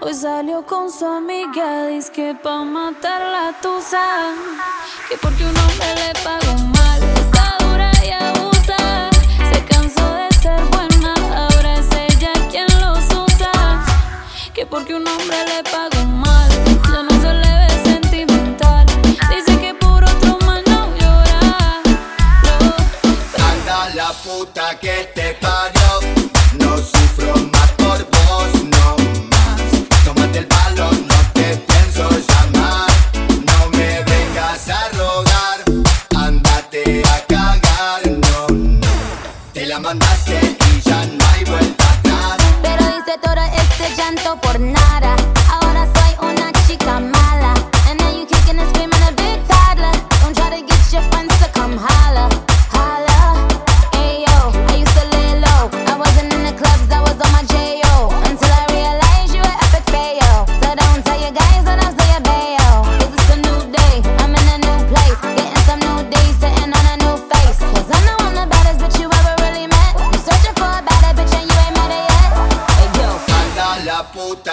Hoy salió con su amiga, dice que pa' matar la tusa. Que porque un hombre le pagó mal, está dura y abusa. Se cansó de ser buena, ahora es ella quien los usa. Que porque un hombre le pagó mal, ya no se le ve sentimental. Dice que por otro mal no llora. No, Anda la puta que te La mandaste y ya no hay vuelta atrás. Pero hice todo este llanto por nada.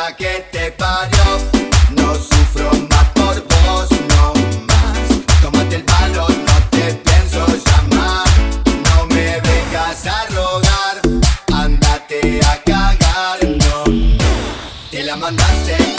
Que te parió. No sufro más por vos, no más. Tómate el palo, no te pienso llamar. No me vengas a rogar, andate a cagar, no. Te la mandaste